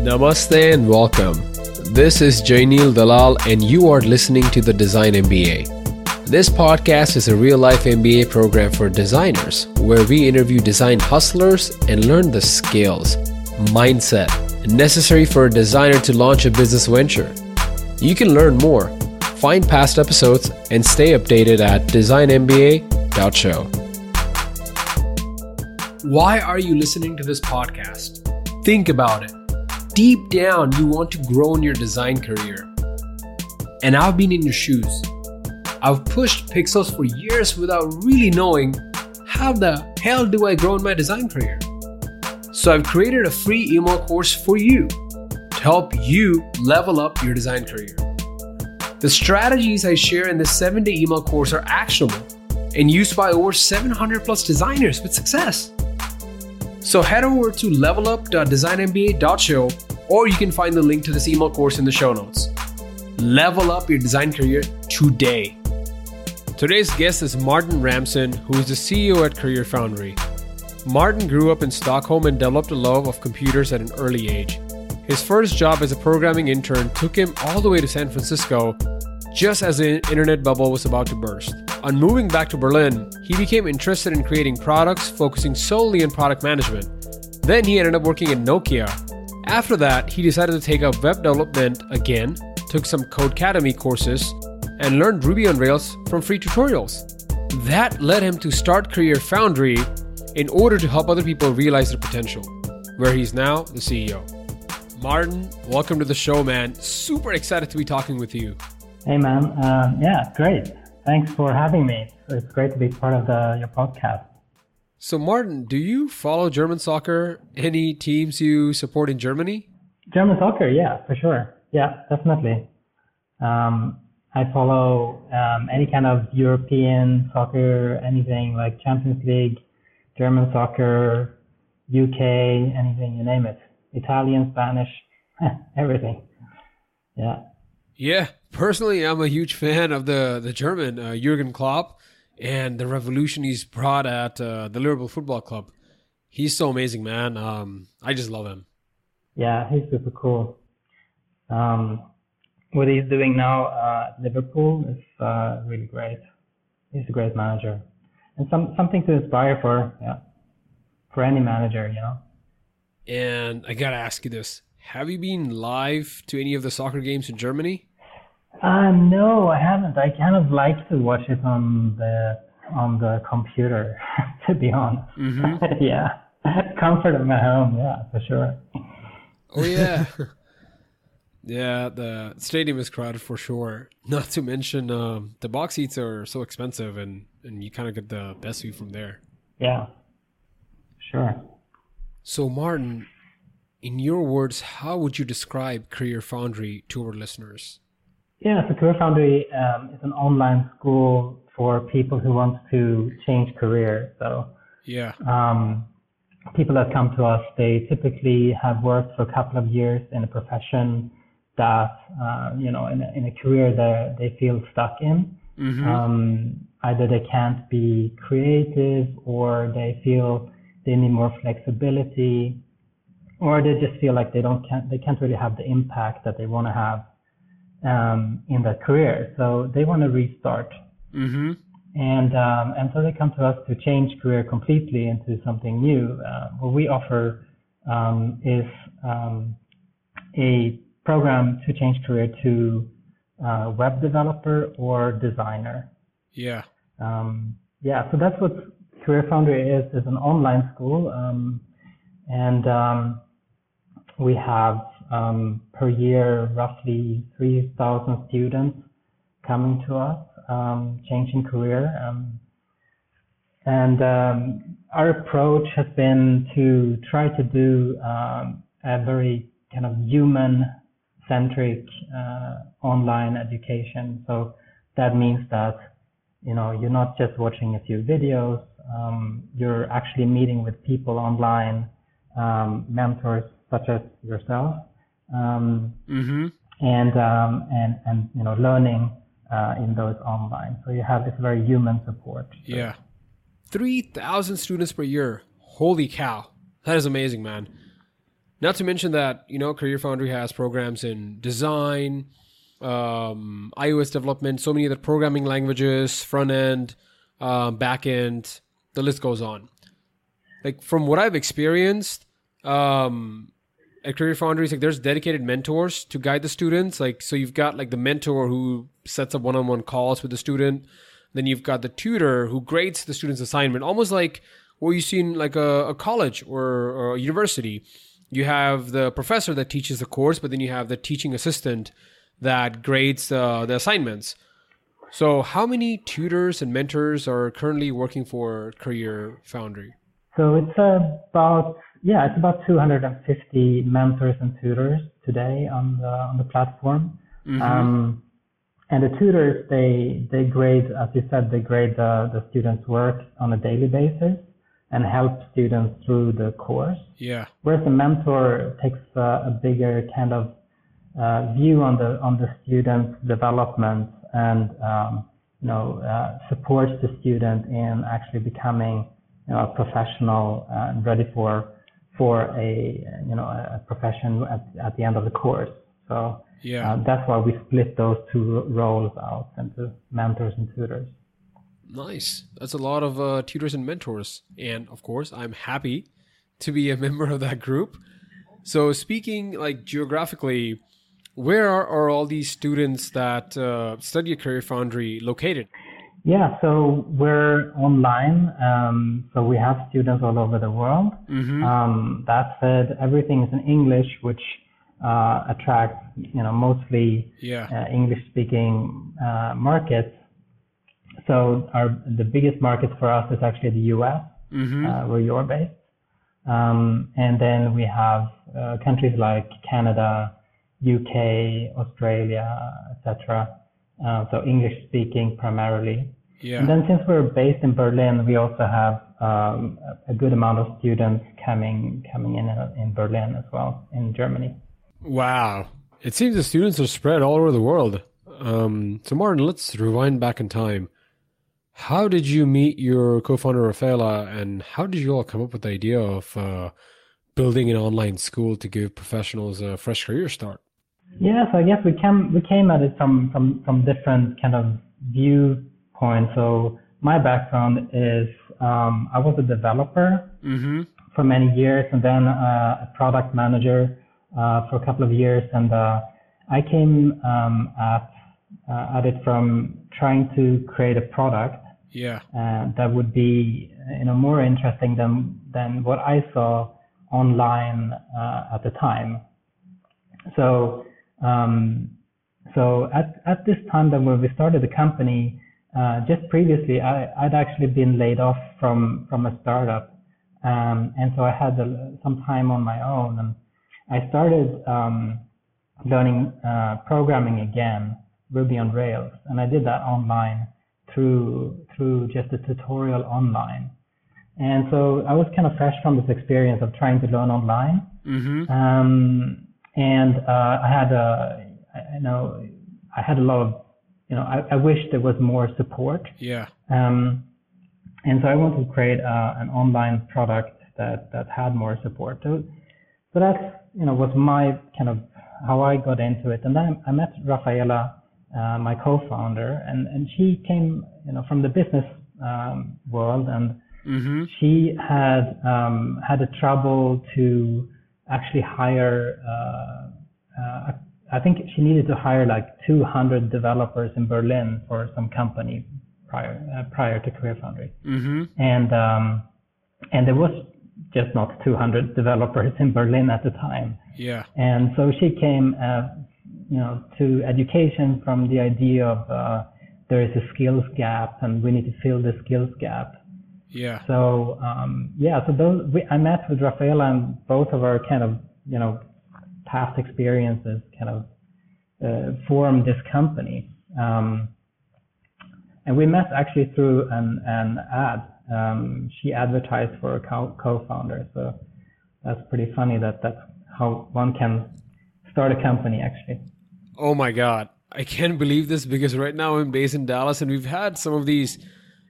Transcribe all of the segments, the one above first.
Namaste and welcome. This is Jainil Dalal, and you are listening to the Design MBA. This podcast is a real life MBA program for designers where we interview design hustlers and learn the skills, mindset necessary for a designer to launch a business venture. You can learn more, find past episodes, and stay updated at designmba.show. Why are you listening to this podcast? Think about it deep down, you want to grow in your design career. And I've been in your shoes. I've pushed pixels for years without really knowing how the hell do I grow in my design career. So I've created a free email course for you to help you level up your design career. The strategies I share in this 7 day email course are actionable and used by over 700 plus designers with success. So head over to levelup.designmba.show or you can find the link to this email course in the show notes. Level up your design career today. Today's guest is Martin Ramsin, who is the CEO at Career Foundry. Martin grew up in Stockholm and developed a love of computers at an early age. His first job as a programming intern took him all the way to San Francisco just as the internet bubble was about to burst. On moving back to Berlin, he became interested in creating products focusing solely on product management. Then he ended up working at Nokia. After that, he decided to take up web development again, took some Codecademy courses, and learned Ruby on Rails from free tutorials. That led him to start Career Foundry in order to help other people realize their potential, where he's now the CEO. Martin, welcome to the show, man. Super excited to be talking with you. Hey, man. Uh, yeah, great. Thanks for having me. It's great to be part of the, your podcast. So, Martin, do you follow German soccer? Any teams you support in Germany? German soccer, yeah, for sure. Yeah, definitely. Um, I follow um, any kind of European soccer, anything like Champions League, German soccer, UK, anything you name it. Italian, Spanish, everything. Yeah. Yeah, personally, I'm a huge fan of the the German uh, Jurgen Klopp and the revolution he's brought at uh, the Liverpool Football Club. He's so amazing, man. Um, I just love him. Yeah, he's super cool. Um, what he's doing now uh, at Liverpool is uh, really great. He's a great manager, and some something to inspire for yeah, for any manager, you know. And I gotta ask you this: Have you been live to any of the soccer games in Germany? Uh, no, I haven't. I kind of like to watch it on the on the computer, to be honest. Mm-hmm. yeah, comfort of my home. Yeah, for sure. Oh yeah, yeah. The stadium is crowded for sure. Not to mention um, the box seats are so expensive, and and you kind of get the best view from there. Yeah, sure. So, Martin, in your words, how would you describe Career Foundry to our listeners? Yeah, so Career Foundry um, is an online school for people who want to change career. So yeah, um, people that come to us, they typically have worked for a couple of years in a profession that uh, you know in a, in a career that they feel stuck in. Mm-hmm. Um, either they can't be creative, or they feel they need more flexibility, or they just feel like they don't can't, they can't really have the impact that they want to have um, in their career. So they want to restart. Mm-hmm. And um, and so they come to us to change career completely into something new. Uh, what we offer um, is um, a program to change career to uh, web developer or designer. Yeah. Um, yeah. So that's what Career Foundry is. is an online school, um, and we have um, per year, roughly 3,000 students coming to us, um, changing career. Um, and um, our approach has been to try to do um, a very kind of human-centric uh, online education. So that means that you know you're not just watching a few videos. Um, you're actually meeting with people online, mentors such as yourself, um, mm-hmm. and um, and and you know learning uh, in those online. So you have this very human support. Yeah, three thousand students per year. Holy cow, that is amazing, man. Not to mention that you know Career Foundry has programs in design, um, iOS development, so many other programming languages, front end, uh, back end. The list goes on. Like from what I've experienced, um, at Career Foundry, like there's dedicated mentors to guide the students. Like so, you've got like the mentor who sets up one-on-one calls with the student. Then you've got the tutor who grades the student's assignment, almost like what you see in like a, a college or, or, a university. You have the professor that teaches the course, but then you have the teaching assistant that grades uh, the assignments. So, how many tutors and mentors are currently working for Career Foundry? So it's about yeah, it's about 250 mentors and tutors today on the on the platform. Mm-hmm. Um, and the tutors they they grade, as you said, they grade the, the students' work on a daily basis and help students through the course. Yeah. Whereas the mentor takes a bigger kind of uh, view on the on the student's development and um, you know uh, supports the student in actually becoming you know, a professional and ready for for a you know a profession at, at the end of the course. So yeah, uh, that's why we split those two roles out into mentors and tutors. Nice. That's a lot of uh, tutors and mentors, and of course, I'm happy to be a member of that group. So speaking like geographically, where are, are all these students that uh, study at Career Foundry located? Yeah, so we're online. Um, so we have students all over the world. Mm-hmm. Um, that said, everything is in English, which uh, attracts you know mostly yeah. uh, English-speaking uh, markets. So our the biggest market for us is actually the U.S., mm-hmm. Uh, where you're based, um, and then we have uh, countries like Canada, UK, Australia, etc. Uh, so English speaking primarily. Yeah. And then since we're based in Berlin, we also have um, a good amount of students coming coming in uh, in Berlin as well in Germany. Wow, it seems the students are spread all over the world. Um, so Martin, let's rewind back in time. How did you meet your co-founder Raffaela, and how did you all come up with the idea of uh, building an online school to give professionals a fresh career start? Yes, I guess we came we came at it from from from different kind of viewpoints. So my background is um, I was a developer mm-hmm. for many years, and then uh, a product manager uh, for a couple of years, and uh, I came um, at uh, at it from trying to create a product yeah uh, that would be you know more interesting than than what I saw online uh, at the time. So um, so at, at this time that when we started the company, uh, just previously, I, would actually been laid off from, from a startup. Um, and so I had a, some time on my own and I started, um, learning, uh, programming again, Ruby on Rails. And I did that online through, through just a tutorial online. And so I was kind of fresh from this experience of trying to learn online. Mm-hmm. Um, and uh, I had a, I know I had a lot of, you know, I, I wish there was more support. Yeah. Um, and so I wanted to create uh, an online product that that had more support. So, so that's you know was my kind of how I got into it. And then I met Raffaela, uh, my co-founder, and and she came you know from the business um, world, and mm-hmm. she had um, had a trouble to actually hire, uh, uh, I think she needed to hire like 200 developers in Berlin for some company prior uh, prior to Career Foundry. Mm-hmm. And um, and there was just not 200 developers in Berlin at the time. Yeah. And so she came, uh, you know, to education from the idea of uh, there is a skills gap and we need to fill the skills gap. Yeah. So um, yeah, so those we, I met with Raffaela and both of our kind of you know past experiences kind of uh, formed this company. Um, and we met actually through an, an ad. Um, she advertised for a co- co-founder, so that's pretty funny that that's how one can start a company actually. Oh my god, I can't believe this because right now I'm based in Dallas and we've had some of these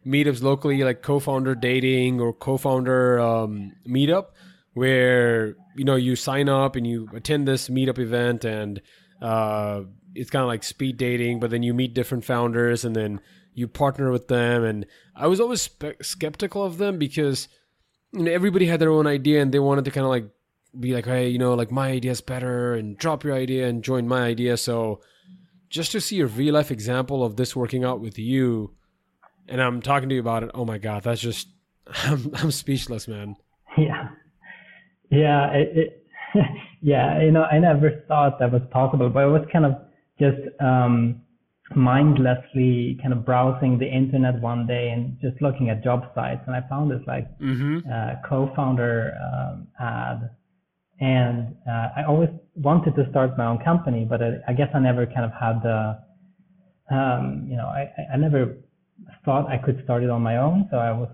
meetups locally, like co-founder dating or co-founder um, meetup. where you know you sign up and you attend this meetup event and uh, it's kind of like speed dating, but then you meet different founders and then you partner with them. And I was always spe- skeptical of them because you know everybody had their own idea and they wanted to kind of like be like, hey, you know, like my idea is better and drop your idea and join my idea. So just to see a real life example of this working out with you, and I'm talking to you about it. Oh my god, that's just I'm I'm speechless, man. Yeah, yeah, it, it yeah. You know, I never thought that was possible, but I was kind of just um, mindlessly kind of browsing the internet one day and just looking at job sites, and I found this like Mm-hmm. uh, co-founder um, ad, and uh, I always wanted to start my own company, but I, I guess I never kind of had the, um, you know, I, I- I never thought I could start it on my own, so I was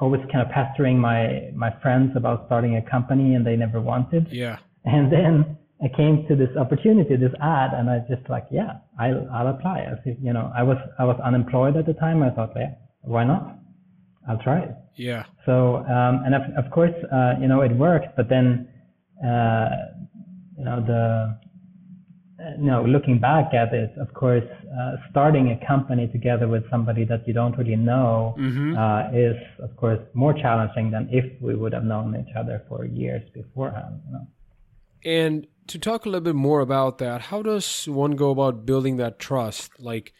always kind of pestering my my friends about starting a company, and they never wanted. Yeah. And then I came to this opportunity, this ad, and I just like, yeah, I'll I'll apply. I said, you know, I was I was unemployed at the time. I thought, yeah, why not? I'll try it. Yeah. So, um, and of, of course, uh, you know, it worked, but then, uh, you know, the, uh, know, looking back at it, of course, uh, starting a company together with somebody that you don't really know Mm-hmm. uh, is, of course, more challenging than if we would have known each other for years beforehand. You know? And to talk a little bit more about that, how does one go about building that trust? Like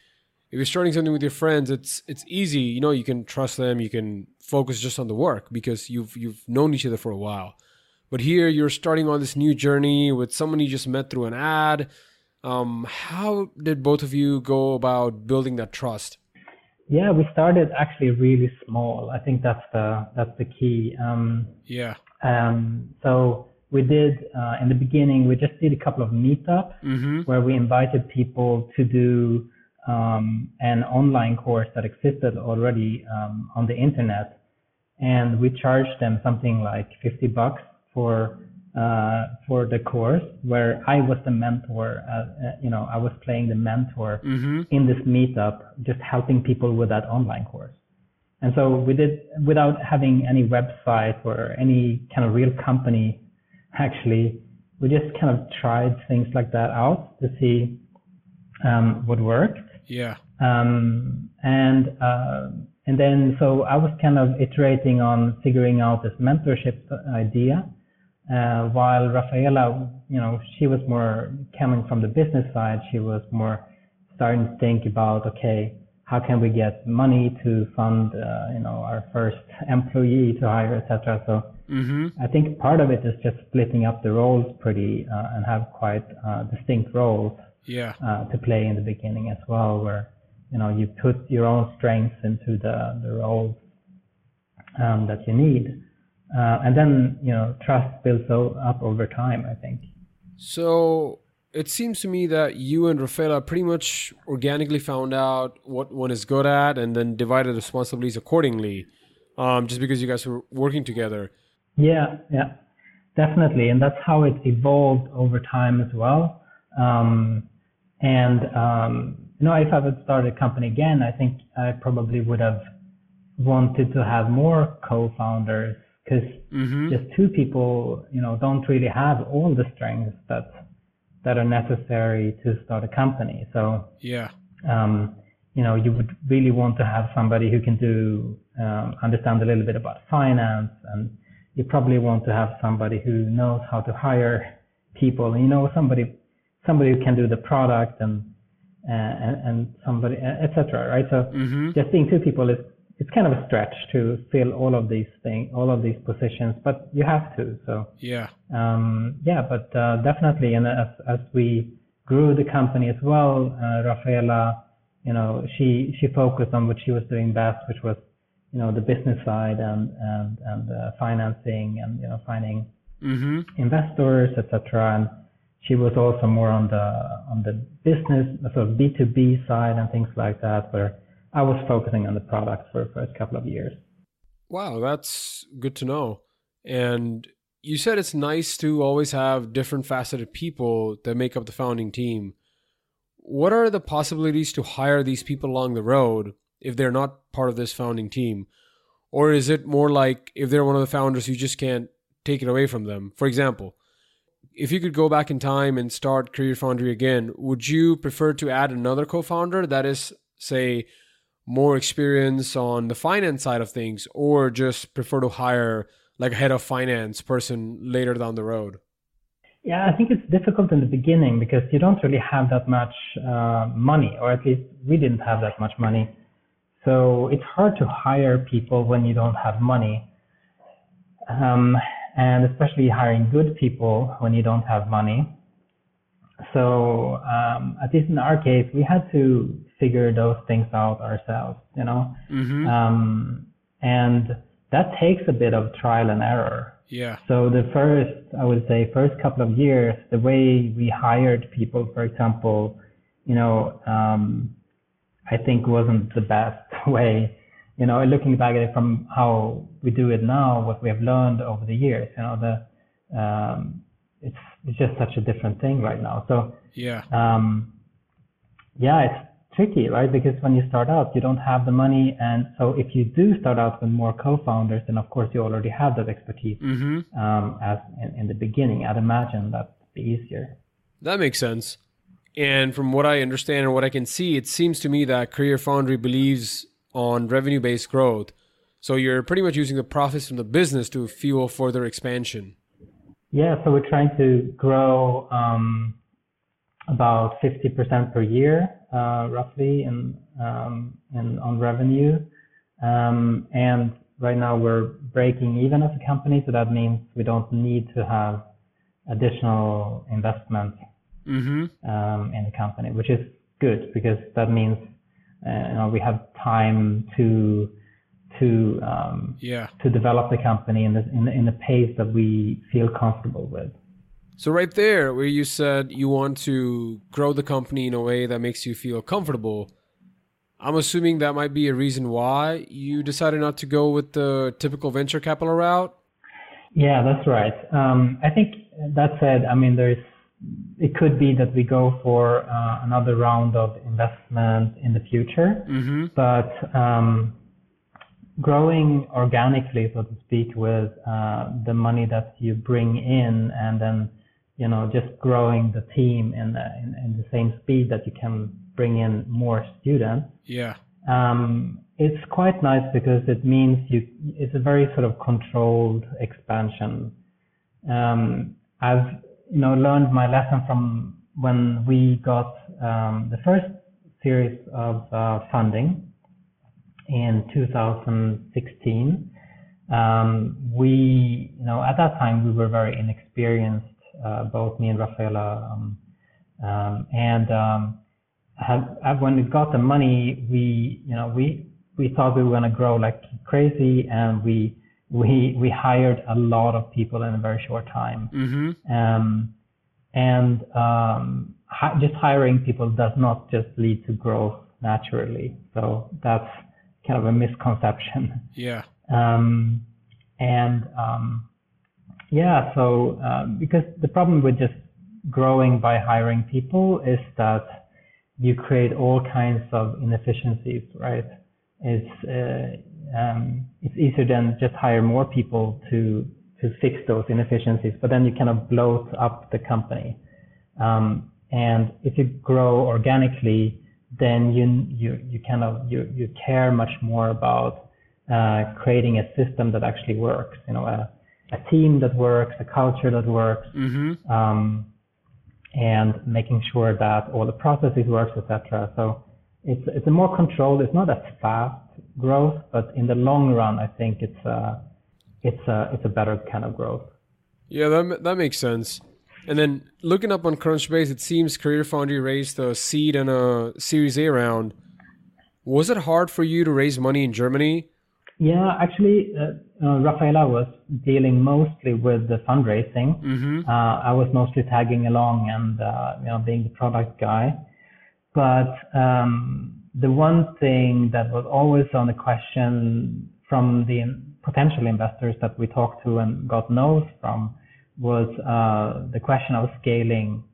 if you're starting something with your friends, it's it's easy, you know, you can trust them, you can focus just on the work because you've you've known each other for a while. But here you're starting on this new journey with someone you just met through an ad. Um, how did both of you go about building that trust? Yeah, we started actually really small. I think that's the that's the key. Um, Yeah. Um, so we did uh, in the beginning. We just did a couple of meetups Mm-hmm. where we invited people to do um, an online course that existed already um, on the internet, and we charged them something like 50 bucks for for the course, where I was the mentor. Uh, uh, you know, I was playing the mentor Mm-hmm. in this meetup, just helping people with that online course. And so we did without having any website or any kind of real company. Actually, we just kind of tried things like that out to see um, what worked. Yeah. Um, and uh, and then so I was kind of iterating on figuring out this mentorship idea, uh, while Raffaela, you know, she was more coming from the business side. She was more starting to think about okay, how can we get money to fund, uh, you know, our first employee to hire, etc. So Mm-hmm. I think part of it is just splitting up the roles pretty uh, and have quite uh, distinct roles Yeah. uh, to play in the beginning as well, where you know you put your own strengths into the the roles um, that you need, uh, and then you know trust builds up over time. I think. So it seems to me that you and Raffaela pretty much organically found out what one is good at and then divided responsibilities accordingly, um, just because you guys were working together. Yeah, yeah, definitely, and that's how it evolved over time as well. Um, and um, you know, if I would start a company again, I think I probably would have wanted to have more co-founders because Mm-hmm. just two people, you know, don't really have all the strengths that that are necessary to start a company. So, Yeah. um, you know, you would really want to have somebody who can do um, understand a little bit about finance, and you probably want to have somebody who knows how to hire people. You know, somebody somebody who can do the product and uh, and, and somebody etc. Right? So Mm-hmm. just being two people is it's kind of a stretch to fill all of these things, all of these positions, but you have to. So Yeah. um, yeah, but uh, definitely, and as as we grew the company as well, uh, Raffaela, you know, she she focused on what she was doing best, which was you know the business side and and and uh, financing and you know finding Mm-hmm. investors, etc. And she was also more on the on the business, sort of B two B side and things like that, where I was focusing on the product for the first couple of years. Wow, that's good to know. And you said it's nice to always have different faceted people that make up the founding team. What are the possibilities to hire these people along the road if they're not part of this founding team? Or is it more like if they're one of the founders, you just can't take it away from them. For example, if you could go back in time and start Career Foundry again, would you prefer to add another co-founder that is, say, more experience on the finance side of things, or just prefer to hire like a head of finance person later down the road? Yeah, I think it's difficult in the beginning because you don't really have that much uh, money, or at least we didn't have that much money. So it's hard to hire people when you don't have money. Um, and especially hiring good people when you don't have money. So um, at least in our case, we had to figure those things out ourselves, you know, mm-hmm. um, and that takes a bit of trial and error. Yeah. So the first, I would say, first couple of years, the way we hired people, for example, you know, um, I think wasn't the best way you know, looking back at it from how we do it now, what we have learned over the years, you know, the um, it's it's just such a different thing right now. So yeah, um, yeah, it's tricky, right? Because when you start out, you don't have the money, and so if you do start out with more co-founders, then of course you already have that expertise mm-hmm. um, as in, in the beginning. I'd imagine that'd be easier. That makes sense. And from what I understand and what I can see, it seems to me that Career Foundry believes on revenue based growth. So you're pretty much using the profits from the business to fuel further expansion. Yeah, so we're trying to grow um, about 50% per year, uh, roughly, in, um, in on revenue. Um, and right now we're breaking even as a company, so that means we don't need to have additional investment mm-hmm. Um, in the company, which is good because that means uh, you know, we have time to to um, yeah to develop the company in the, in the in the pace that we feel comfortable with. So right there, where you said you want to grow the company in a way that makes you feel comfortable, I'm assuming that might be a reason why you decided not to go with the typical venture capital route. Yeah, that's right. Um, I think that said, I mean, there's it could be that we go for uh, another round of investment in the future. Mm-hmm. But um, growing organically, so to speak, with uh, the money that you bring in, and then you know just growing the team in the, in, in the same speed that you can bring in more students. Yeah. Um, it's quite nice because it means you. It's a very sort of controlled expansion. Um, I've you know, learned my lesson from when we got um, the first series of uh, funding in 2016. Um, we, you know, at that time we were very inexperienced, uh, both me and Raffaela, um, um and um, have, when we got the money, we, you know, we we thought we were going to grow like crazy, and we we we hired a lot of people in a very short time. Mm-hmm. Um, and um, hi- just hiring people does not just lead to growth naturally. So that's kind of a misconception. Yeah. Um, and um, yeah, so uh, because the problem with just growing by hiring people is that you create all kinds of inefficiencies, right? It's uh, um, it's easier than just hire more people to to fix those inefficiencies, but then you kind of bloat up the company. Um, and if you grow organically, then you you you kind of you you care much more about uh, creating a system that actually works. You know, a a team that works, a culture that works, mm-hmm. um, and making sure that all the processes works, etc. So it's it's a more controlled. It's not as fast growth, but in the long run, I think it's a it's a it's a better kind of growth. Yeah, that that makes sense. And then looking up on Crunchbase, it seems Career Foundry raised a seed and a Series A round. Was it hard for you to raise money in Germany? Yeah, actually, uh, uh, Raffaela was dealing mostly with the fundraising. Mm-hmm. Uh, I was mostly tagging along and uh, you know being the product guy. But um, the one thing that was always on the question from the potential investors that we talked to and got no's from was uh, the question of scaling.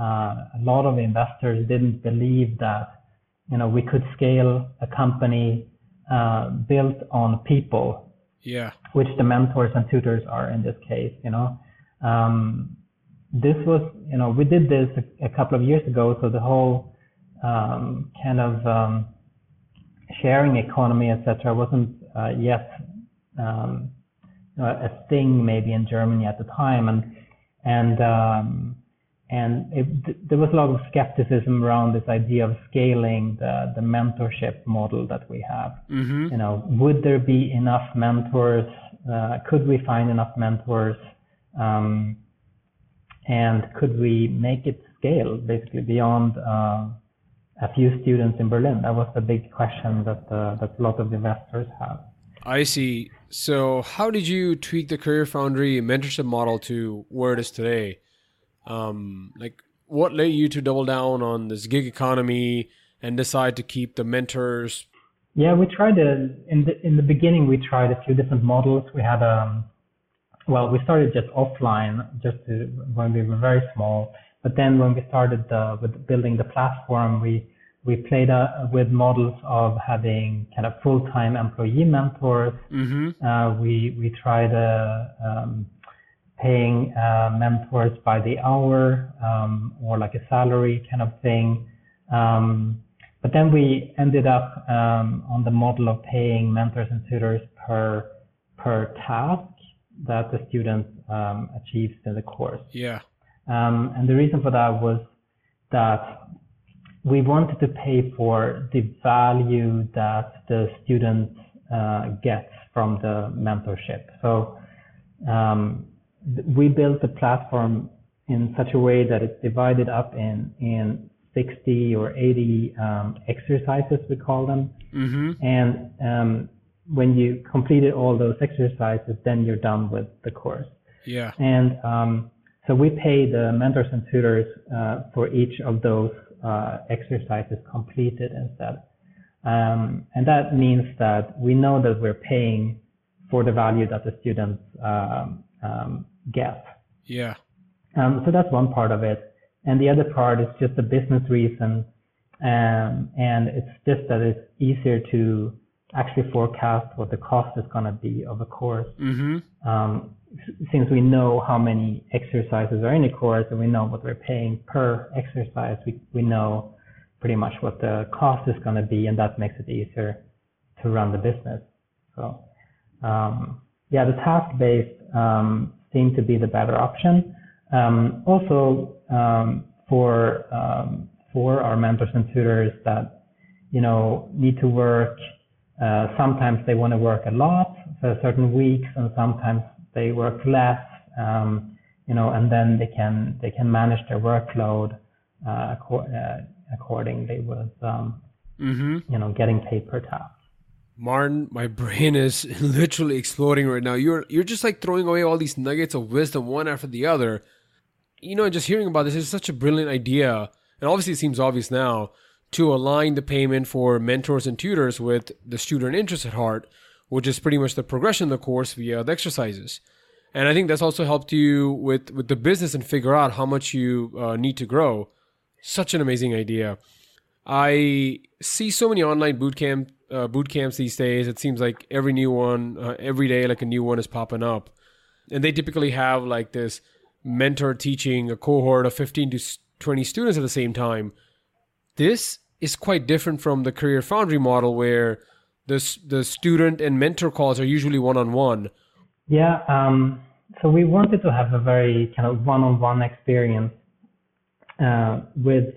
Uh, a lot of investors didn't believe that you know we could scale a company uh, built on people Yeah. Which the mentors and tutors are in this case, you know. Um, this was, you know, we did this a, a, couple of years ago, so the whole um, kind of um, sharing economy, etc., wasn't uh, yet um, a thing maybe in Germany at the time, and and um, and it, there was a lot of skepticism around this idea of scaling the the mentorship model that we have. Mm-hmm. You know, would there be enough mentors? Uh, could we find enough mentors? Um, and could we make it scale basically beyond uh, a few students in Berlin? That was the big question that uh, that a lot of investors have. I see. So, how did you tweak the Career Foundry mentorship model to where it is today? Um, like, what led you to double down on this gig economy and decide to keep the mentors? Yeah, we tried to, in the in the beginning. We tried a few different models. We had um, well, we started just offline, just to, when we were very small. But then when we started uh, with building the platform, we we played uh, with models of having kind of full-time employee mentors. Mm-hmm. Uh, we we tried uh, um, paying uh, mentors by the hour um, or like a salary kind of thing. Um, but then we ended up um, on the model of paying mentors and tutors per per task that the student um, achieves in the course. Yeah. Um, and the reason for that was that we wanted to pay for the value that the student uh, gets from the mentorship. So um, we built the platform in such a way that it's divided up in in 60 or 80 um, exercises we call them, mm-hmm. and um, when you completed all those exercises, then you're done with the course. Yeah. And um, so we pay the mentors and tutors uh, for each of those uh, exercises completed instead. Um, and that means that we know that we're paying for the value that the students um, um, get. Yeah. Um, so that's one part of it. And the other part is just a business reason. Um, and it's just that it's easier to actually forecast what the cost is going to be of a course. Mm-hmm. Um, since we know how many exercises are in a course and we know what we're paying per exercise, we, we know pretty much what the cost is going to be, and that makes it easier to run the business. So, um, yeah, the task based um, seemed to be the better option. Um, also, um, for um, for our mentors and tutors that you know need to work uh, sometimes they want to work a lot for certain weeks, and sometimes they work less. Um, you know, and then they can they can manage their workload uh, uh, accordingly with um, mm-hmm. you know getting paid per task. Martin, my brain is literally exploding right now. You're you're just like throwing away all these nuggets of wisdom one after the other. You know, just hearing about this is such a brilliant idea, and obviously it seems obvious now to align the payment for mentors and tutors with the student interest at heart, which is pretty much the progression of the course via the exercises. And I think that's also helped you with, with the business and figure out how much you uh, need to grow. Such an amazing idea. I see so many online boot camp uh, boot camps these days. It seems like every new one, uh, every day, like a new one is popping up, and they typically have like this mentor teaching a cohort of fifteen to twenty students at the same time. This is quite different from the Career Foundry model where the, the student and mentor calls are usually one on one. Yeah, um, so we wanted to have a very kind of one on one experience uh, with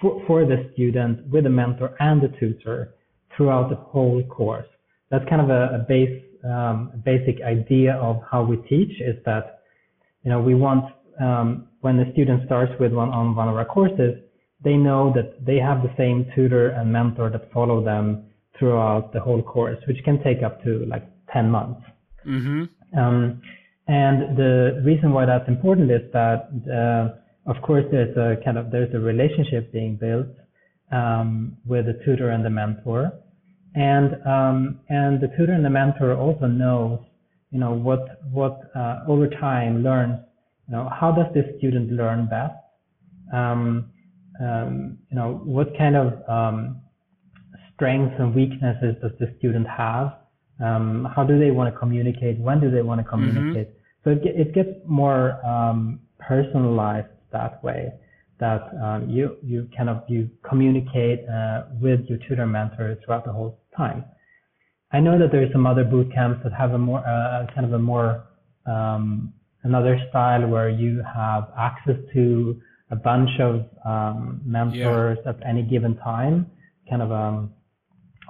for, for the student, with the mentor and the tutor throughout the whole course. That's kind of a, a base um, basic idea of how we teach is that you know we want um, when the student starts with one on one of our courses they know that they have the same tutor and mentor that follow them throughout the whole course, which can take up to like 10 months. Mm-hmm. Um, and the reason why that's important is that, uh, of course, there's a kind of there's a relationship being built um, with the tutor and the mentor, and um, and the tutor and the mentor also knows, you know, what what uh, over time learns, you know, how does this student learn best. Um, um, you know, what kind of um, strengths and weaknesses does the student have? Um, how do they want to communicate? When do they want to communicate? Mm-hmm. So it, it gets more um, personalized that way. That um, you you kind of you communicate uh, with your tutor mentor throughout the whole time. I know that there are some other boot camps that have a more uh, kind of a more um, another style where you have access to a bunch of um, mentors yeah. at any given time, kind of um,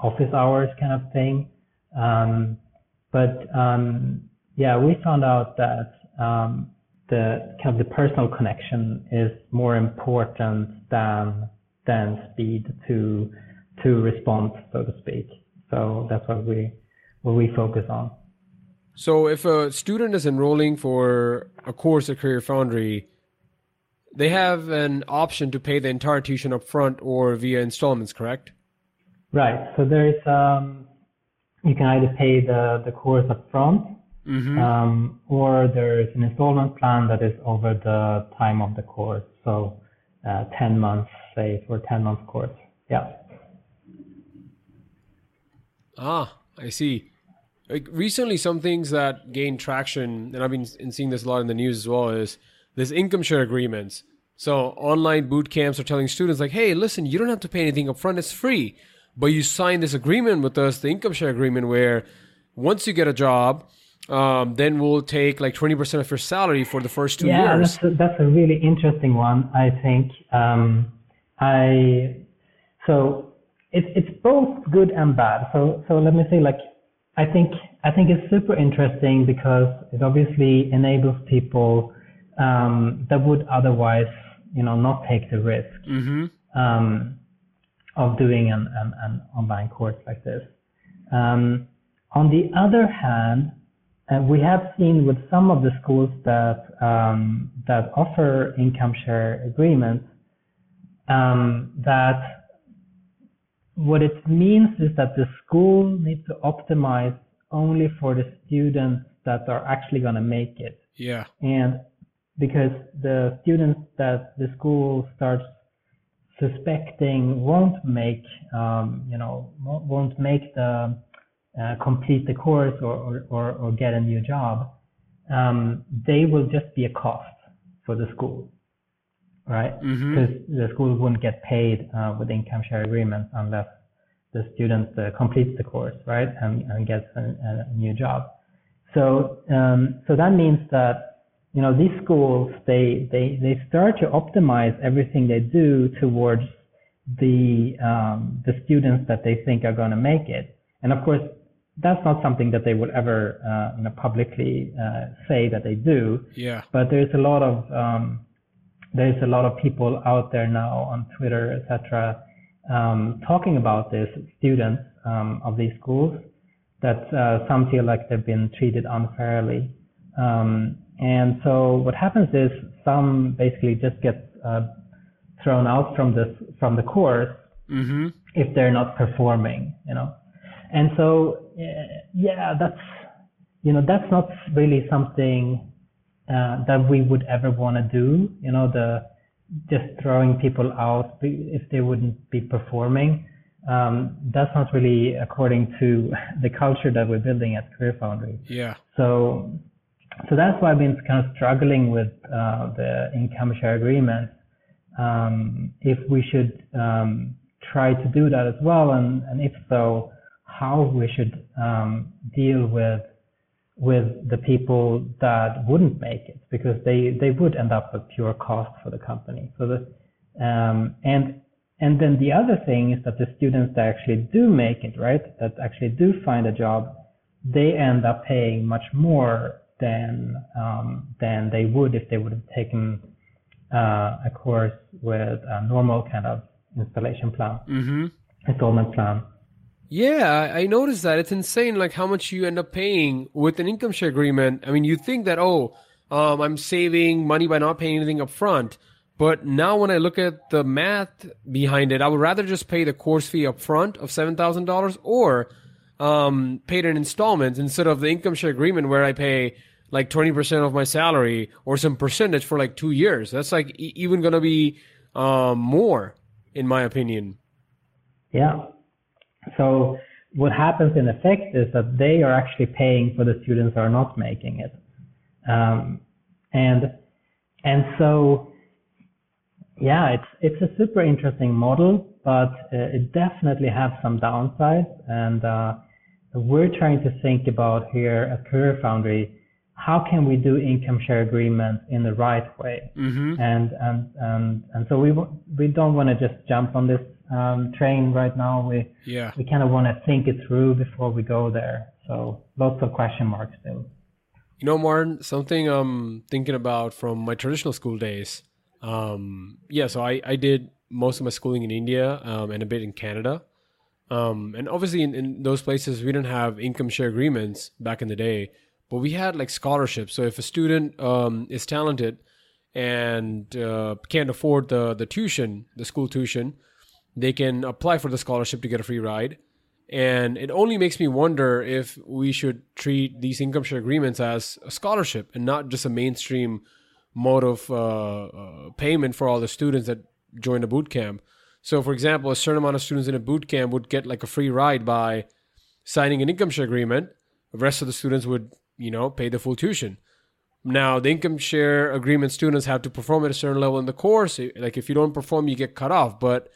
office hours kind of thing. Um, but um, yeah, we found out that um, the kind of the personal connection is more important than than speed to to response, so to speak. So that's what we what we focus on. So if a student is enrolling for a course at Career Foundry, they have an option to pay the entire tuition up front or via installments, correct? Right. So there's um, you can either pay the the course up front, mm-hmm. um, or there's an installment plan that is over the time of the course. So uh, 10 months, say for 10 month course. Yeah. Ah, I see. Like recently, some things that gain traction, and I've been seeing this a lot in the news as well, is this income share agreements. So online boot camps are telling students like, "Hey, listen, you don't have to pay anything upfront; it's free." But you sign this agreement with us, the income share agreement, where once you get a job, um, then we'll take like 20% of your salary for the first two yeah, years. Yeah, that's, that's a, really interesting one, I think. Um, I, so it's, it's both good and bad. So, so let me say like, I think, I think it's super interesting because it obviously enables people, um, that would otherwise, you know, not take the risk. Mm-hmm. Um, of doing an, an, an online course like this. Um, on the other hand, uh, we have seen with some of the schools that um, that offer income share agreements um, that what it means is that the school needs to optimize only for the students that are actually going to make it. Yeah. And because the students that the school starts suspecting won't make um, you know won't make the uh, complete the course or, or, or, get a new job, um, they will just be a cost for the school, right? Mm-hmm. Because mm-hmm. the school wouldn't get paid uh, with income share agreements unless the student uh, completes the course, right, and, and gets a, a new job. So um, so that means that you know, these schools, they, they, they start to optimize everything they do towards the, um, the students that they think are going to make it. And of course, that's not something that they would ever, uh, you know, publicly, uh, say that they do. Yeah. But there's a lot of, um, there's a lot of people out there now on Twitter, etc., um, talking about this, students, um, of these schools, that, uh, some feel like they've been treated unfairly. Um, and so what happens is some basically just get uh, thrown out from this from the course mm-hmm. if they're not performing, you know. And so yeah, that's you know that's not really something uh, that we would ever want to do. You know, the just throwing people out if they wouldn't be performing. Um, that's not really according to the culture that we're building at Career Foundry. Yeah. So so that's why I've been kind of struggling with uh, the income share agreement. Um, if we should um, try to do that as well, and, and if so, how we should um, deal with with the people that wouldn't make it, because they they would end up with pure cost for the company. So the um, and and then the other thing is that the students that actually do make it, right, that actually do find a job, they end up paying much more than um, than they would if they would have taken uh, a course with a normal kind of installation plan, mm-hmm. installment plan. Yeah, I noticed that it's insane, like how much you end up paying with an income share agreement. I mean, you think that oh, um, I'm saving money by not paying anything up front. But now when I look at the math behind it, I would rather just pay the course fee up front of $7,000 or um, paid in installments instead of the income share agreement where I pay like 20% of my salary or some percentage for like two years. That's like e- even going to be um, more, in my opinion. Yeah. So what happens in effect is that they are actually paying for the students who are not making it. Um, and and so yeah, it's it's a super interesting model, but uh, it definitely has some downsides. And uh, we're trying to think about here at Career Foundry, how can we do income share agreements in the right way? Mm-hmm. And and and and so we we don't want to just jump on this um, train right now. We Yeah. we kind of want to think it through before we go there. So lots of question marks still. You know, Martin, something I'm thinking about from my traditional school days. Um, yeah, so I, I did most of my schooling in India um, and a bit in Canada. Um, and obviously, in, in those places, we didn't have income share agreements back in the day, but we had like scholarships. So if a student um, is talented and uh, can't afford the, the tuition, the school tuition, they can apply for the scholarship to get a free ride. And it only makes me wonder if we should treat these income share agreements as a scholarship and not just a mainstream mode of uh, uh, payment for all the students that join a boot camp. So, for example, a certain amount of students in a boot camp would get like a free ride by signing an income share agreement. The rest of the students would, you know, pay the full tuition. Now, the income share agreement students have to perform at a certain level in the course. Like, if you don't perform, you get cut off. But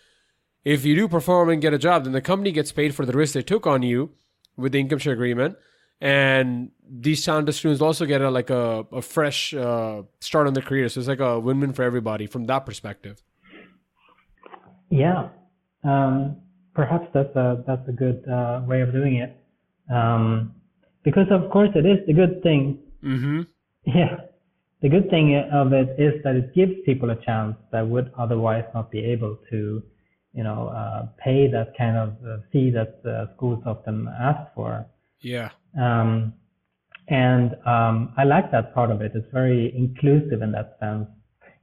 if you do perform and get a job, then the company gets paid for the risk they took on you with the income share agreement. And these talented students also get a, like a, a fresh uh, start on their career. So it's like a win-win for everybody from that perspective. Yeah, um, perhaps that's a that's a good uh, way of doing it. Um, because of course it is the good thing. Mm-hmm. Yeah, the good thing of it is that it gives people a chance that would otherwise not be able to, you know, uh, pay that kind of uh, fee that uh, schools often ask for. Yeah. Um, and um, I like that part of it. It's very inclusive in that sense.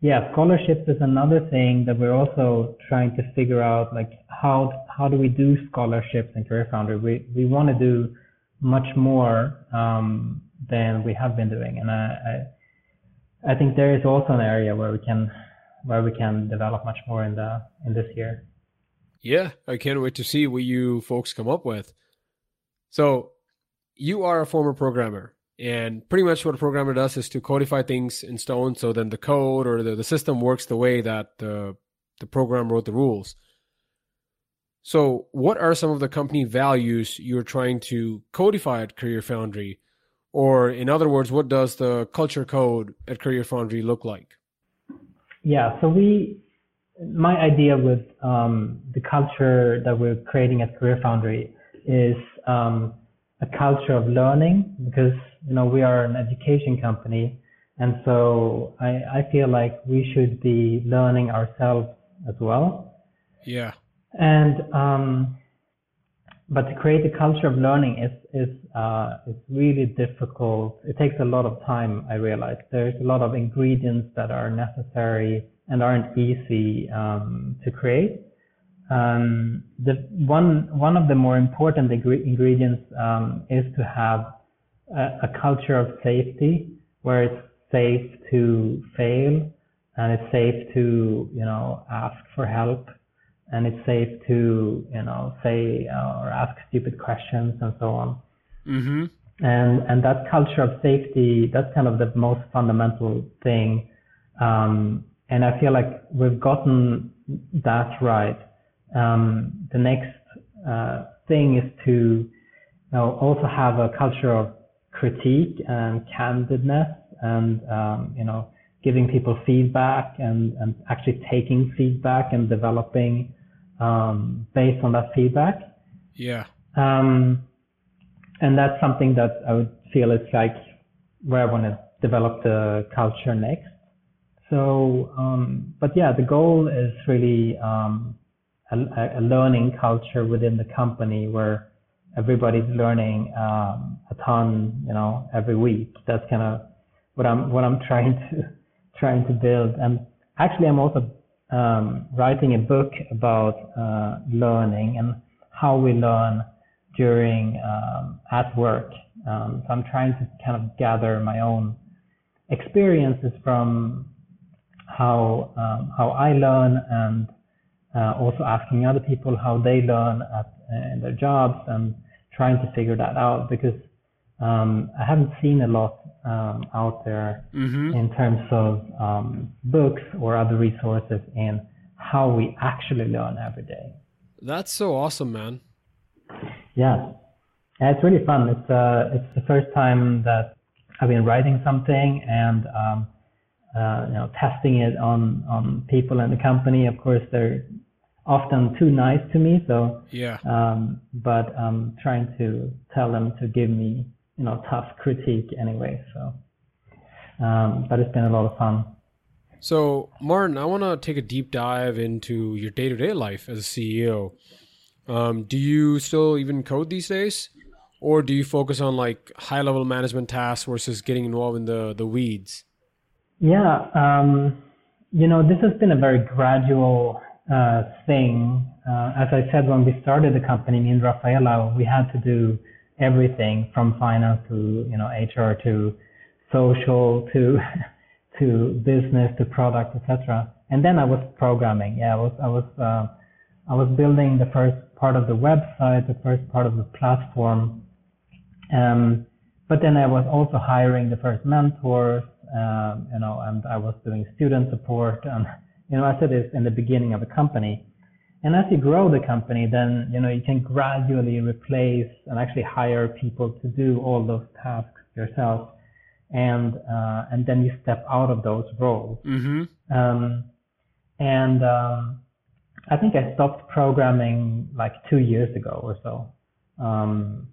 Yeah, scholarships is another thing that we're also trying to figure out. Like how how do we do scholarships in Career Foundry? We we want to do much more um, than we have been doing, and I, I I think there is also an area where we can where we can develop much more in the in this year. Yeah, I can't wait to see what you folks come up with. So, you are a former programmer, and pretty much what a programmer does is to codify things in stone so then the code or the, the system works the way that the, the program wrote the rules. So, what are some of the company values you're trying to codify at Career Foundry? Or, in other words, what does the culture code at Career Foundry look like? Yeah, so we, my idea with um, the culture that we're creating at Career Foundry is um, a culture of learning because you know we are an education company, and so I, I feel like we should be learning ourselves as well. Yeah. And um, but to create a culture of learning is is uh, is really difficult. It takes a lot of time. I realize there's a lot of ingredients that are necessary and aren't easy um, to create. Um, the one one of the more important ingredients um, is to have a, a, culture of safety, where it's safe to fail, and it's safe to you know ask for help, and it's safe to you know say uh, or ask stupid questions and so on. Mm-hmm. And and that culture of safety, that's kind of the most fundamental thing. Um, and I feel like we've gotten that right um, the next uh, thing is to you know, also have a culture of critique and candidness and um, you know giving people feedback and, and actually taking feedback and developing um, based on that feedback. Yeah. Um, and that's something that I would feel is like where I want to develop the culture next. So, um, but yeah, the goal is really um, a, a, learning culture within the company where everybody's learning um, a ton, you know, every week. That's kind of what I'm what I'm trying to trying to build. And actually, I'm also um, writing a book about uh, learning and how we learn during um, at work. Um, so I'm trying to kind of gather my own experiences from how um, how I learn and uh, also asking other people how they learn at, uh, in their jobs and trying to figure that out because um, I haven't seen a lot um, out there mm-hmm. in terms of um, books or other resources in how we actually learn every day. That's so awesome, man. Yeah, yeah it's really fun. It's uh, it's the first time that I've been writing something and um, uh, you know testing it on on people in the company. Of course, they're often too nice to me, so yeah. Um, but I'm trying to tell them to give me you know tough critique anyway. So, um, but it's been a lot of fun. So, Martin, I want to take a deep dive into your day to day life as a CEO. Um, do you still even code these days? Or do you focus on like high level management tasks versus getting involved in the, the weeds? Yeah, um, you know, this has been a very gradual uh, thing. Uh, as I said, when we started the company, me and Raffaela, we had to do everything from finance to, you know, HR to social to to business to product, etc. And then I was programming. Yeah, I was I was uh, I was building the first part of the website, the first part of the platform. Um, but then I was also hiring the first mentors, um, you know, and I was doing student support. And, you know, I said this in the beginning of the company. And as you grow the company, then, you know, you can gradually replace and actually hire people to do all those tasks yourself and uh, and then you step out of those roles. Mm-hmm. Um, and um, I think I stopped programming like two years ago or so, um,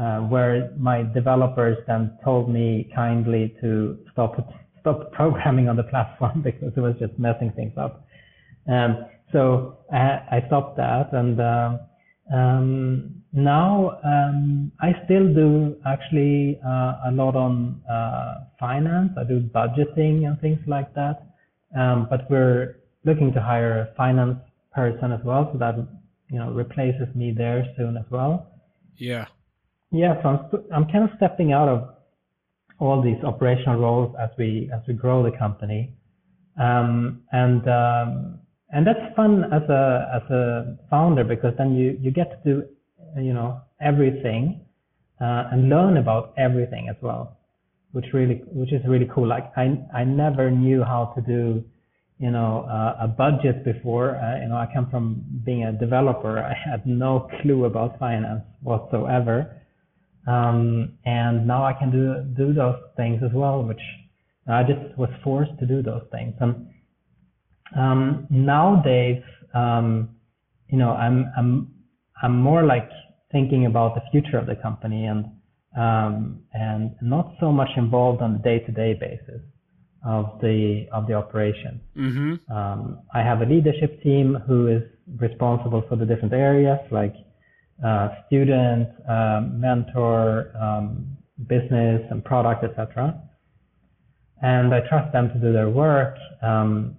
uh, where my developers then told me kindly to stop stop programming on the platform because it was just messing things up. Um, so I, I, stopped that, and uh, um, now um, I still do actually uh, a lot on uh, finance. I do budgeting and things like that. Um, but we're looking to hire a finance person as well, so that you know replaces me there soon as well. Yeah. Yeah. So I'm, I'm kind of stepping out of all these operational roles as we as we grow the company, um, and um, and that's fun as a as a founder because then you you get to do you know everything uh, and learn about everything as well, which really which is really cool. Like I I never knew how to do you know uh, a budget before. Uh, you know I come from being a developer. I had no clue about finance whatsoever, um, and now I can do do those things as well, which I just was forced to do those things. And um, nowadays, um, you know, I'm I'm I'm more like thinking about the future of the company and um, and not so much involved on the day-to-day basis of the of the operation. Mm-hmm. Um, I have a leadership team who is responsible for the different areas like uh, student, um, mentor, um, business, and product, etc. And I trust them to do their work. Um,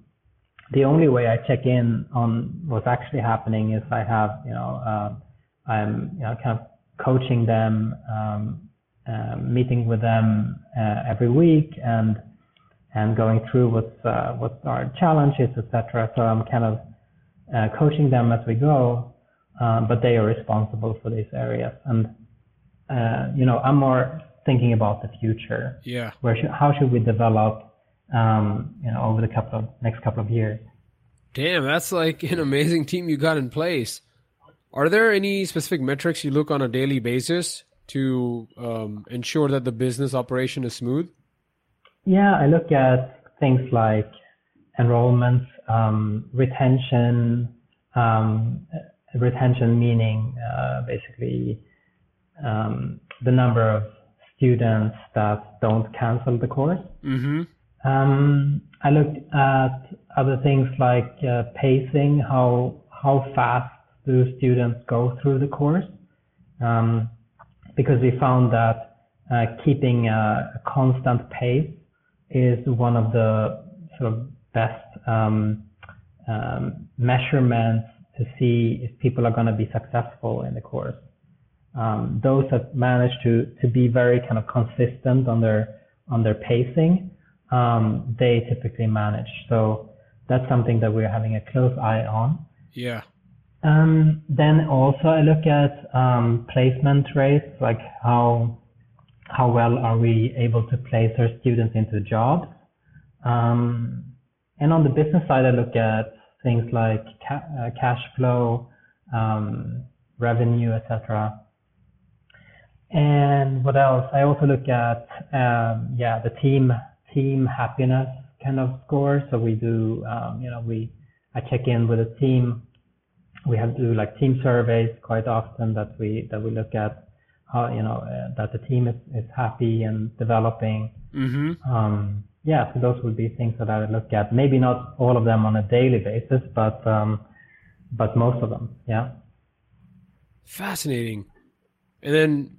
the only way I check in on what's actually happening is I have, you know, uh, I'm, you know, kind of coaching them, um, uh, meeting with them uh, every week, and and going through what's uh, what our challenges, etc. So I'm kind of uh, coaching them as we go, uh, but they are responsible for these areas, and you know, I'm more thinking about the future. Yeah. Where should, how should we develop um, you know, over the couple of next couple of years. Damn, that's like an amazing team you got in place. Are there any specific metrics you look on a daily basis to um, ensure that the business operation is smooth? Yeah, I look at things like enrollment, um, retention, um, retention meaning uh, basically um, the number of students that don't cancel the course. Mm-hmm. Um, I looked at other things like uh, pacing, how how fast do students go through the course, um, because we found that uh, keeping a, constant pace is one of the sort of best um, um, measurements to see if people are going to be successful in the course. Um, those that manage to to be very kind of consistent on their on their pacing um, they typically manage. So that's something that we're having a close eye on. Yeah. Um, then also I look at um, placement rates, like how how well are we able to place our students into jobs. Um, and on the business side, I look at things like ca- uh, cash flow, um, revenue, etc. And what else? I also look at um, yeah the team team happiness kind of score. So we do um, you know we I check in with the team. We have to do like team surveys quite often that we that we look at how you know uh, that the team is, is happy and developing. Mm-hmm. Um, yeah, so those would be things that I would look at. Maybe not all of them on a daily basis, but um, but most of them. Yeah. Fascinating. And then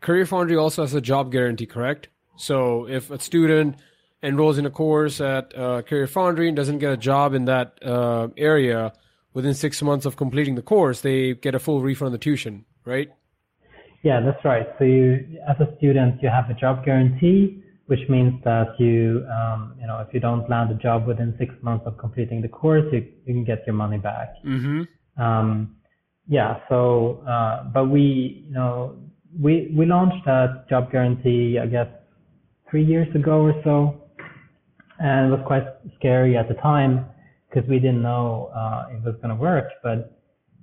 Career Foundry also has a job guarantee, correct? So if a student enrolls in a course at uh, Career Foundry and doesn't get a job in that uh, area within six months of completing the course, they get a full refund of the tuition, right? Yeah, that's right. So you, as a student, you have a job guarantee, which means that you, um, you know, if you don't land a job within six months of completing the course, you, you can get your money back. Mm-hmm. Um, yeah. So, uh, but we, you know, we we launched that job guarantee, I guess, three years ago or so, and it was quite scary at the time because we didn't know uh, it was going to work. But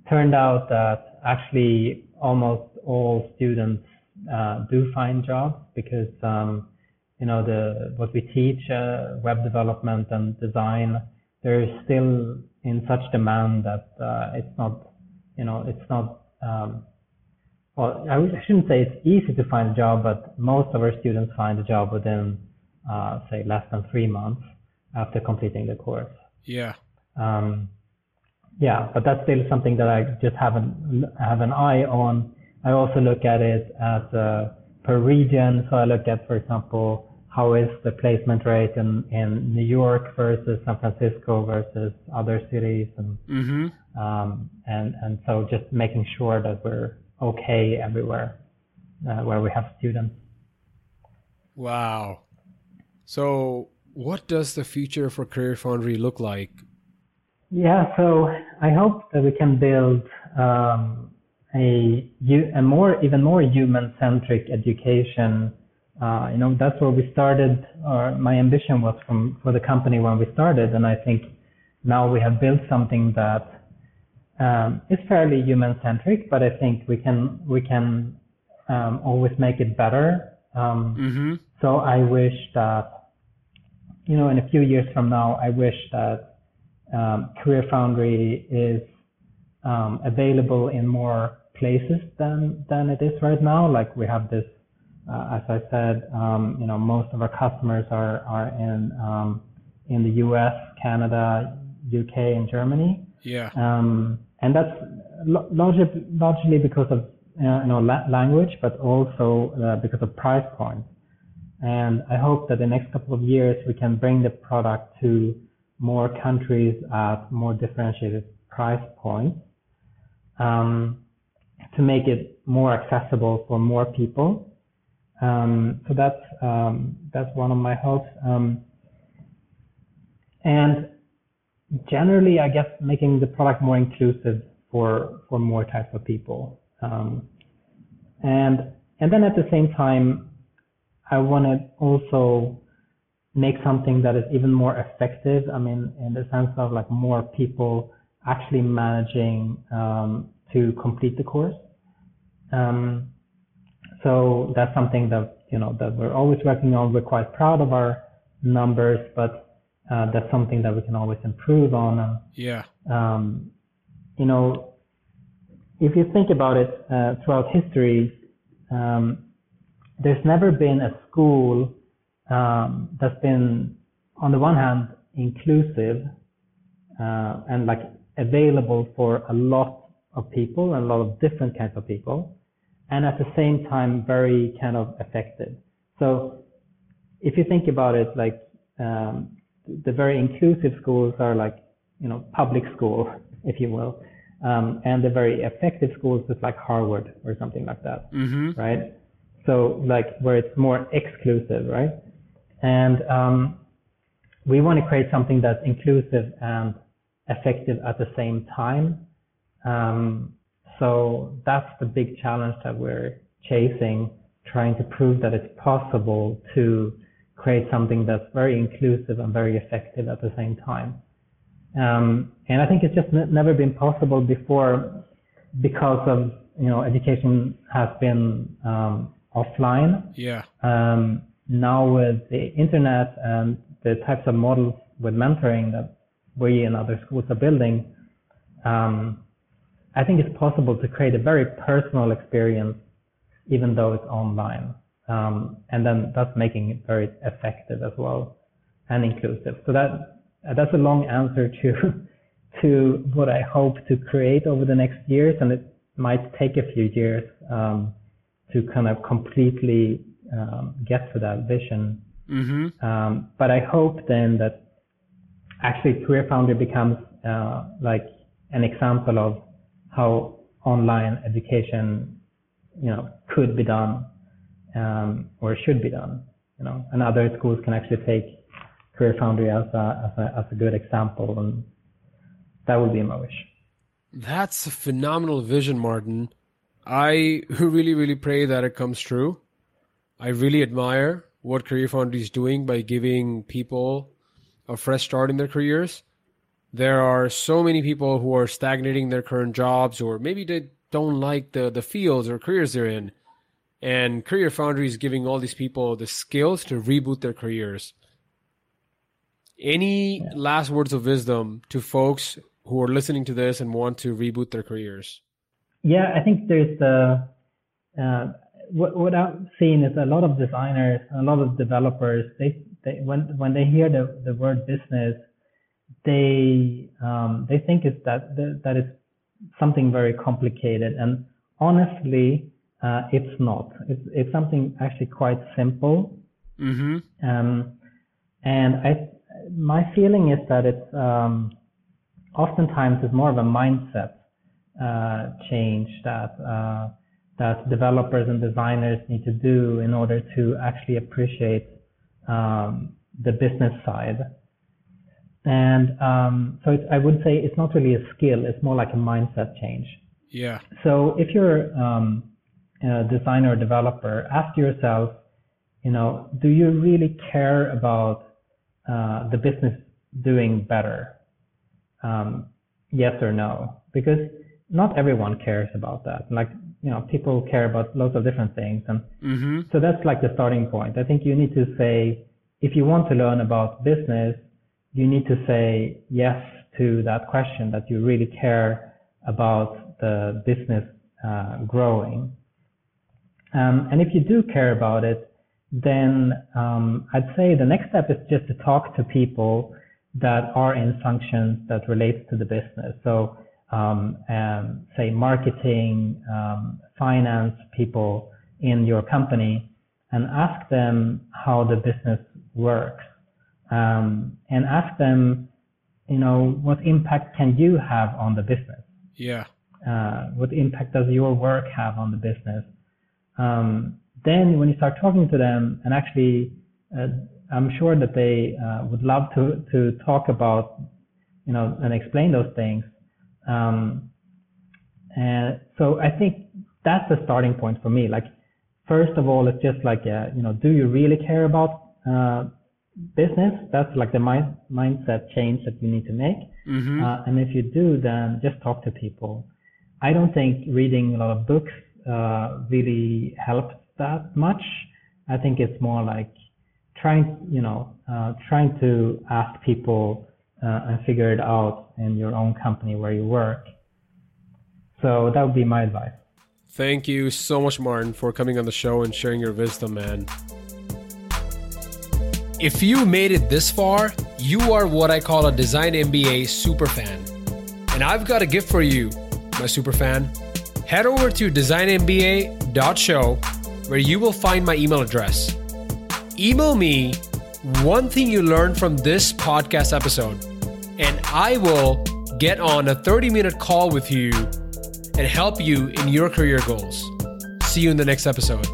turned out that actually almost all students uh, do find jobs because um, you know the what we teach uh, web development and design there is still in such demand that uh, it's not you know it's not um, well I, I shouldn't say it's easy to find a job but most of our students find a job within uh, say less than three months after completing the course Yeah. um, yeah, but that's still something that I just have an have an eye on. I also look at it as uh, per region. So I look at, for example, how is the placement rate in, in New York versus San Francisco versus other cities, and Mm-hmm. um, and and so just making sure that we're okay everywhere uh, where we have students. Wow. So, what does the future for Career Foundry look like? Yeah, so I hope that we can build um, a, a more, even more human-centric education. Uh, you know, that's where we started. Or my ambition was from for the company when we started, and I think now we have built something that um, is fairly human-centric. But I think we can we can um, always make it better. Um, Mm-hmm. so I wish that, you know, in a few years from now, I wish that um, Career Foundry is um, available in more places than than it is right now. Like we have this, uh, as I said, um, you know, most of our customers are are in um, in the U.S., Canada, UK, and Germany. Yeah. Um, and that's largely, largely because of uh, you know la- language, but also uh, because of price point. And I hope that the next couple of years we can bring the product to more countries at more differentiated price points um, to make it more accessible for more people. Um, so that's um, that's one of my hopes. Um, and generally, I guess making the product more inclusive for for more types of people. Um, and and then at the same time, I want to also make something that is even more effective. I mean, in the sense of like more people actually managing um, to complete the course. Um, so that's something that you know that we're always working on. We're quite proud of our numbers, but uh, that's something that we can always improve on. And Yeah. um, you know, if you think about it uh, throughout history, um, there's never been a school um, that's been, on the one hand, inclusive uh, and like available for a lot of people, and a lot of different kinds of people, and at the same time very kind of effective. So if you think about it, like um, the very inclusive schools are like you know public school, if you will, um, and the very effective schools is like Harvard or something like that Mm-hmm. right? So like where it's more exclusive, right? And um, we want to create something that's inclusive and effective at the same time. Um, so that's the big challenge that we're chasing, trying to prove that it's possible to create something that's very inclusive and very effective at the same time. Um, and I think it's just n- never been possible before because of you know education has been um, offline. Yeah. Um, now with the internet and the types of models with mentoring that we and other schools are building, um, I think it's possible to create a very personal experience, even though it's online. Um, and then that's making it very effective as well and inclusive. So that that's a long answer to to what I hope to create over the next years, and it might take a few years um, to kind of completely um, get to that vision. Mm-hmm. Um, but I hope then that actually Career Foundry becomes uh, like an example of how online education, you know, could be done um, or should be done. You know, and other schools can actually take Career Foundry as a, as a, as a good example, and that would be my wish. That's a phenomenal vision, Martin. I really, really pray that it comes true. I really admire what Career Foundry is doing by giving people a fresh start in their careers. There are so many people who are stagnating their current jobs, or maybe they don't like the, the fields or careers they're in. And Career Foundry is giving all these people the skills to reboot their careers. Any yeah. last words of wisdom to folks who are listening to this and want to reboot their careers? Yeah, I think there's the uh, what, what I'm seeing is a lot of designers, a lot of developers. They, they when when they hear the, the word business, they um, they think it's that that is something very complicated. And honestly, uh, it's not. It's it's something actually quite simple. Mm-hmm. Um, and I my feeling is that it's um, oftentimes it's more of a mindset uh, change that uh, that developers and designers need to do in order to actually appreciate um, the business side. And um, so I would say it's not really a skill; it's more like a mindset change. Yeah. So if you're um, a designer or developer, ask yourself, you know, do you really care about uh, the business doing better? Um, yes or no? Because not everyone cares about that. Like, you know, people care about lots of different things. And mm-hmm. so that's like the starting point. I think you need to say, if you want to learn about business, you need to say yes to that question that you really care about the business uh, growing. Um, and if you do care about it, then um, I'd say the next step is just to talk to people that are in functions that relate to the business. So, um, um, say marketing, um, finance people in your company, and ask them how the business works, um, and ask them, you know, what impact can you have on the business? Yeah. Uh, what impact does your work have on the business? Um, then when you start talking to them and actually uh, I'm sure that they uh, would love to to talk about you know and explain those things. Um, and so I think that's the starting point for me. Like first of all it's just like uh, you know do you really care about uh, business? That's like the mind, mindset change that you need to make. Mm-hmm. Uh, and if you do then just talk to people. I don't think reading a lot of books uh, really helped that much. I think it's more like trying, you know, uh, trying to ask people uh, and figure it out in your own company where you work. So that would be my advice. Thank you so much, Martin, for coming on the show and sharing your wisdom, man. If you made it this far, you are what I call a Design MBA super fan. And I've got a gift for you, my super fan. Head over to designmba.show where you will find my email address. Email me one thing you learned from this podcast episode, and I will get on a 30 minute call with you and help you in your career goals. See you in the next episode.